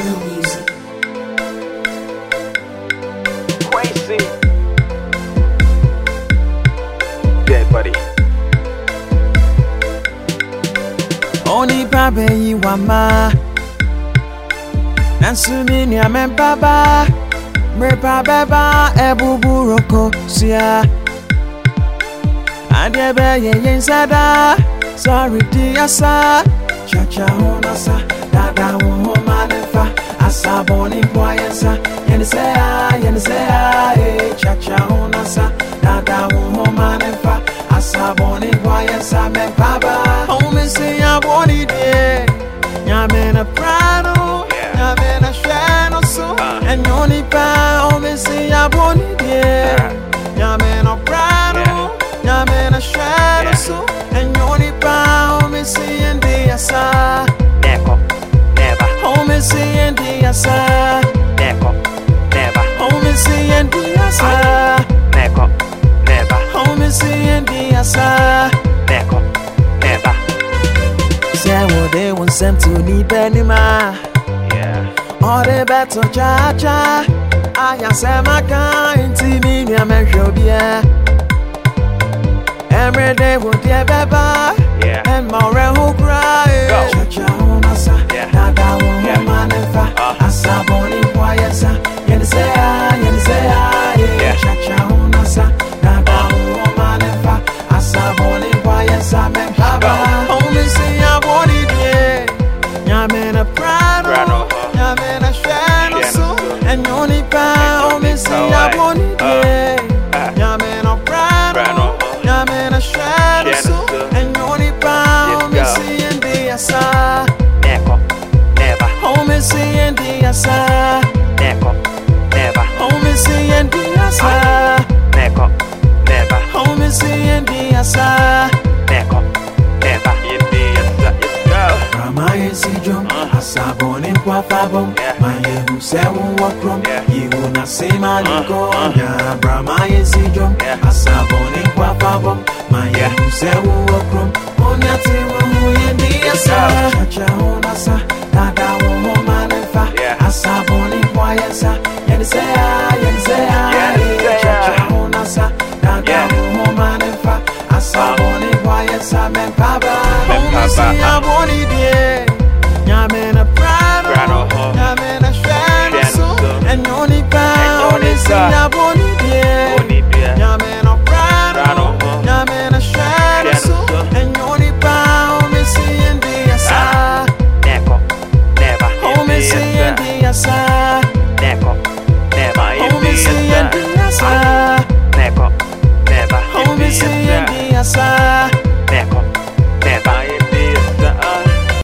real music. Quincy. Yeah, buddy. Oni babe wama. Nansumi ni amen baba. Mrepa beba ebubu roko siya. Adebe ye yin sada. Sorry dear sir. Cha cha hon. Nsa mɛmpa ba home se abɔne deɛ nyame na prado. Yeah. nyame na hwɛ no so. Uh. ɛnyɛ onipa home se abɔne deɛ nyame na prado. Yeah. nyame na hwɛ no Yeah. so. Ɛnyɛ onipa home se yɛnde asa Never, never, home se yɛnde asa sɛ wɔde wo nsɛm to nipa anim a Yeah. ɔde bɛto kyaakya ayasɛm aka nti me nua mɛhwɛ obia ɛmmerɛ de wo deɛ bɛba Yeah. ɛmma ɔwerɛho koraa Go. kyakya ho nasa Yeah. dada wo ho Yeah. ma ne mfa Uh. asabɔne mpoa yɛ sa yɛne sɛ a yɛne sɛ a Yeah. kyakya ho nasa dada nyame na hwɛ no Hwɛ no so so. ɛnyɛ onipa Yes, ɔme go. se Never, never, ɔme se yɛnde asa. Never, never, ɔme se yɛnde asa kɔnya brama yɛsi dwom Yeah. asabɔne mpo afabɔm ma Yeah. yɛhu sɛ wowɔ kurom onyate wo ho yɛdi asa Yeah. kyakya ho nasa dada wo ho ma ne mfa Yeah. asabɔne mpo ayɛ nsa yɛne sɛ a yɛne sɛ a Yɛne sɛ a. kyakya ho nasa dada Yeah. wo ho ma ne mfa asabɔne mpo ayɛ yes, yɛnde